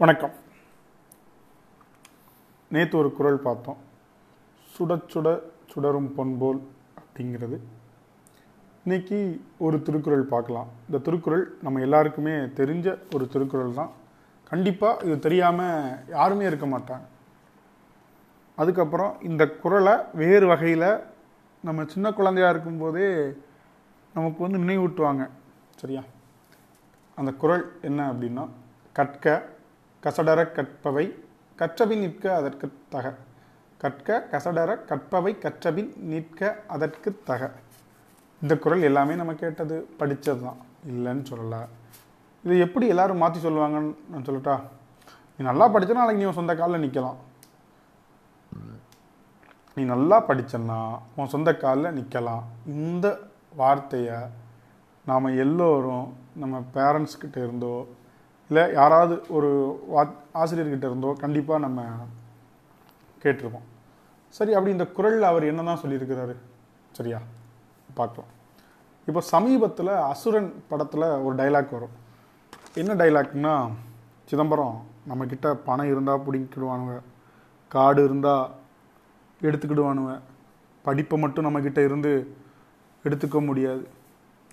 வணக்கம். நேற்று ஒரு குறள் பார்த்தோம். சுட சுட சுடரும் பொன்போல் அப்படிங்கிறது. இன்னைக்கு ஒரு திருக்குறள் பார்க்கலாம். இந்த திருக்குறள் நம்ம எல்லாருக்குமே தெரிஞ்ச ஒரு திருக்குறள் தான். கண்டிப்பாக இது தெரியாமல் யாருமே இருக்க மாட்டாங்க. அதுக்கப்புறம் இந்த குறளை வேறு வகையில் நம்ம சின்ன குழந்தையா இருக்கும்போதே நமக்கு வந்து நினைவூட்டுவாங்க. சரியா? அந்த குறள் என்ன அப்படின்னா கற்க கசடர கற்பவை கற்றபின் நிற்க அதற்கு தக. கற்க கசடர கற்பவை கற்றபின் நிற்க அதற்கு தக. இந்த குறள் எல்லாமே நம்ம கேட்டது படித்தது தான். இல்லைன்னு சொல்லலை. இது எப்படி எல்லாரும் மாற்றி சொல்லுவாங்கன்னு நான் சொல்லட்டா? நீ நல்லா படித்தனா நாளைக்கு நீ உன் சொந்த காலில் நிற்கலாம் நீ நல்லா படித்தன்னா உன் சொந்த காலில் நிற்கலாம் இந்த வார்த்தையை நாம் எல்லோரும் நம்ம பேரண்ட்ஸ்கிட்ட இருந்தோ இல்லை யாராவது ஒரு வா ஆசிரியர்கிட்ட இருந்தோ கண்டிப்பாக நம்ம கேட்டிருப்போம். சரி அப்படி இந்த குரலில் அவர் என்ன தான் சொல்லியிருக்கிறாரு? சரியா பார்க்கலாம். இப்போ சமீபத்தில் அசுரன் படத்தில் ஒரு டைலாக் வரும். என்ன டைலாக்னா சிதம்பரம் நம்மக்கிட்ட பணம் இருந்தால் பிடிக்கிடுவானுங்க காடு இருந்தால் எடுத்துக்கிடுவானுங்க படிப்பை மட்டும் நம்மக்கிட்ட இருந்து எடுத்துக்க முடியாது.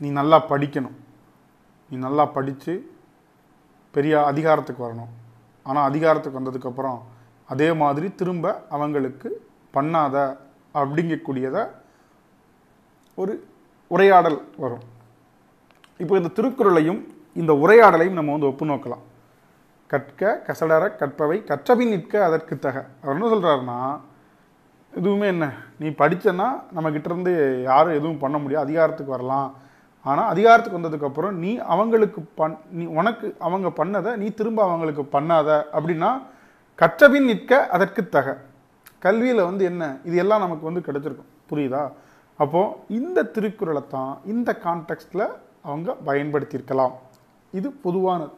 நீ நல்லா படிக்கணும். நீ நல்லா படித்து பெரிய அதிகாரத்துக்கு வரணும். ஆனால் அதிகாரத்துக்கு வந்ததுக்கப்புறம் அதே மாதிரி திரும்ப அவங்களுக்கு பண்ணாத அப்படிங்கக்கூடியத ஒரு உரையாடல் வரும். இப்போ இந்த திருக்குறளையும் இந்த உரையாடலையும் நம்ம வந்து ஒப்பு நோக்கலாம். கற்க கசடர கற்பவை கற்றபின் நிற்க அதற்கு தக. அவர் என்ன சொல்கிறாருன்னா எதுவுமே என்ன? நீ படித்தனா நம்மக்கிட்டேருந்து இருந்து யாரும் எதுவும் பண்ண முடியாது. அதிகாரத்துக்கு வரலாம். ஆனால் அதிகாரத்துக்கு வந்ததுக்கப்புறம் நீ அவங்களுக்கு பண் நீ உனக்கு அவங்க பண்ணதை நீ திரும்ப அவங்களுக்கு பண்ணாத அப்படின்னா கற்றபின் நிற்க அதற்கு தக. கல்வியில் வந்து என்ன? இது எல்லாம் நமக்கு வந்து கிடைச்சிருக்கும். புரியுதா? அப்போது இந்த திருக்குறளை தான் இந்த கான்டெக்ஸ்டில் அவங்க பயன்படுத்தியிருக்கலாம். இது பொதுவானது.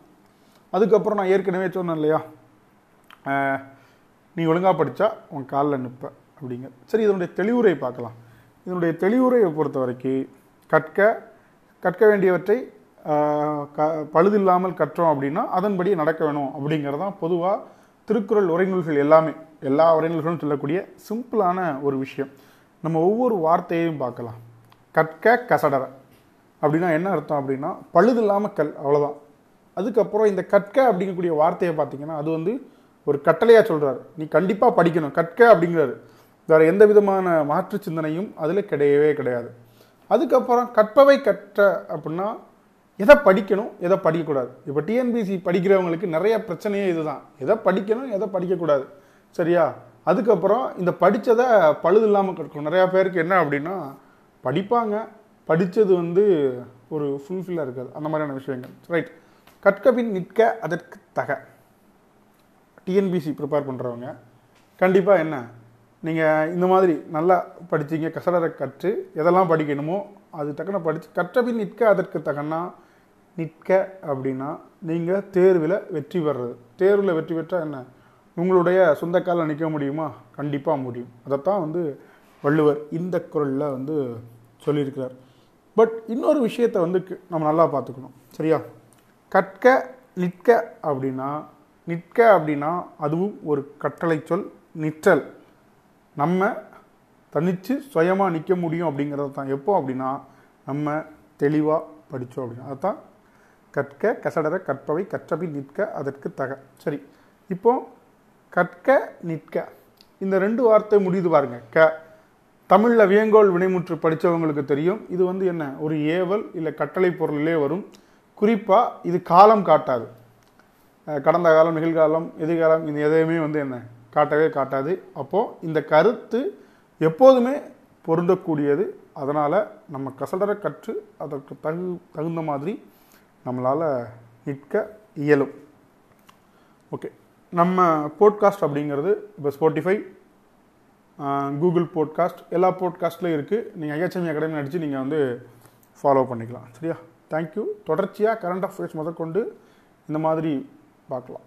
அதுக்கப்புறம் நான் ஏற்கனவே சொன்னேன் இல்லையா? நீ ஒழுங்காக படித்தா உன் காலில் நிற்ப அப்படிங்க. சரி இதனுடைய தெளிவுரை பார்க்கலாம். இதனுடைய தெளிவுரையை பொறுத்த வரைக்கும் கற்க கற்க வேண்டியவற்றை க பழுதில்லாமல் கற்றோம் அப்படின்னா அதன்படி நடக்க வேணும் அப்படிங்கிறது தான் பொதுவாக திருக்குறள் உரைநூல்கள் எல்லாமே. எல்லா உரைநூல்களும் சொல்லக்கூடிய சிம்பிளான ஒரு விஷயம். நம்ம ஒவ்வொரு வார்த்தையையும் பார்க்கலாம். கற்க கசடர அப்படின்னா என்ன அர்த்தம் அப்படின்னா பழுதில்லாமல் கல் அவ்வளோதான் அதுக்கப்புறம் இந்த கற்க அப்படிங்கக்கூடிய வார்த்தையை பார்த்தீங்கன்னா அது வந்து ஒரு கட்டளையாக சொல்கிறாரு நீ கண்டிப்பாக படிக்கணும். கற்க அப்படிங்கிறாரு. வேற எந்த விதமான மாற்று சிந்தனையும் அதில் கிடையவே கிடையாது. அதுக்கப்புறம் கற்பவை கற்ற அப்படின்னா எதை படிக்கணும் எதை படிக்கக்கூடாது? இப்போ டிஎன்பிசி படிக்கிறவங்களுக்கு நிறைய பிரச்சனையே இதுதான். எதை படிக்கணும் எதை படிக்கக்கூடாது? சரியா? அதுக்கப்புறம் இந்த படித்ததை பழுது இல்லாமல் கற்கும் நிறையா பேருக்கு என்ன அப்படின்னா படிப்பாங்க. படித்தது வந்து ஒரு ஃபுல்ஃபில்லாக இருக்காது. அந்த மாதிரியான விஷயங்கள். ரைட் கற்கபின் நிற்க அதற்கு தக. டிஎன்பிசி ப்ரிப்பேர் பண்ணுறவங்க கண்டிப்பாக என்ன? நீங்கள் இந்த மாதிரி நல்லா படித்தீங்க கசடரை கற்று எதெல்லாம் படிக்கணுமோ அது தக்கன படித்து கற்றபின் நிற்க அதற்கு தகனா நிற்க அப்படின்னா நீங்கள் தேர்வில் வெற்றி பெறுறது தேர்வில் வெற்றி பெற்றால் என்ன? உங்களுடைய சொந்த காலில் நிற்க முடியுமா? கண்டிப்பாக முடியும். அதைத்தான் வந்து வள்ளுவர் இந்த குரலில் வந்து சொல்லியிருக்கிறார். பட் இன்னொரு விஷயத்தை வந்து நம்ம நல்லா பார்த்துக்கணும். சரியா? கற்க நிற்க அப்படின்னா நிற்க அப்படின்னா அதுவும் ஒரு கட்டளை சொல் நிற்றல். நம்ம தனித்து சுயமாக நிற்க முடியும் அப்படிங்கிறது தான். எப்போ அப்படின்னா நம்ம தெளிவாக படித்தோம் அப்படின்னா. அதுதான் கற்க கசடர கற்பவை கற்றபின் நிற்க அதற்கு தக. சரி இப்போ கற்க நிற்க. இந்த ரெண்டு வார்த்தை முடியுது பாருங்க. க. தமிழில் வியங்கோல் வினைமுற்று படித்தவங்களுக்கு தெரியும். இது வந்து என்ன? ஒரு ஏவல் இல்லை கட்டளை பொருளிலே வரும். குறிப்பாக இது காலம் காட்டாது. கடந்த காலம் நிகழ்காலம் எதிர்காலம் இது எதையுமே வந்து என்ன? காட்டவே காட்டாது. அப்போது இந்த கருத்து எப்போதுமே பொருந்தக்கூடியது. அதனால் நம்ம கசடர கற்று அதற்கு தகு தகுந்த மாதிரி நம்மளால் நிற்க இயலும். ஓகே. நம்ம போட்காஸ்ட் அப்படிங்கிறது இப்போ ஸ்போட்டிஃபை கூகுள் போட்காஸ்ட் எல்லா போட்காஸ்ட்லையும் இருக்குது நீங்கள் ஐஹெச்எம் அகாடமி அடித்து நீங்கள் வந்து ஃபாலோ பண்ணிக்கலாம். சரியா? தேங்க்யூ தொடர்ச்சியாக கரண்ட் அஃபேர்ஸ் முதற்கொண்டு இந்த மாதிரி பார்க்கலாம்.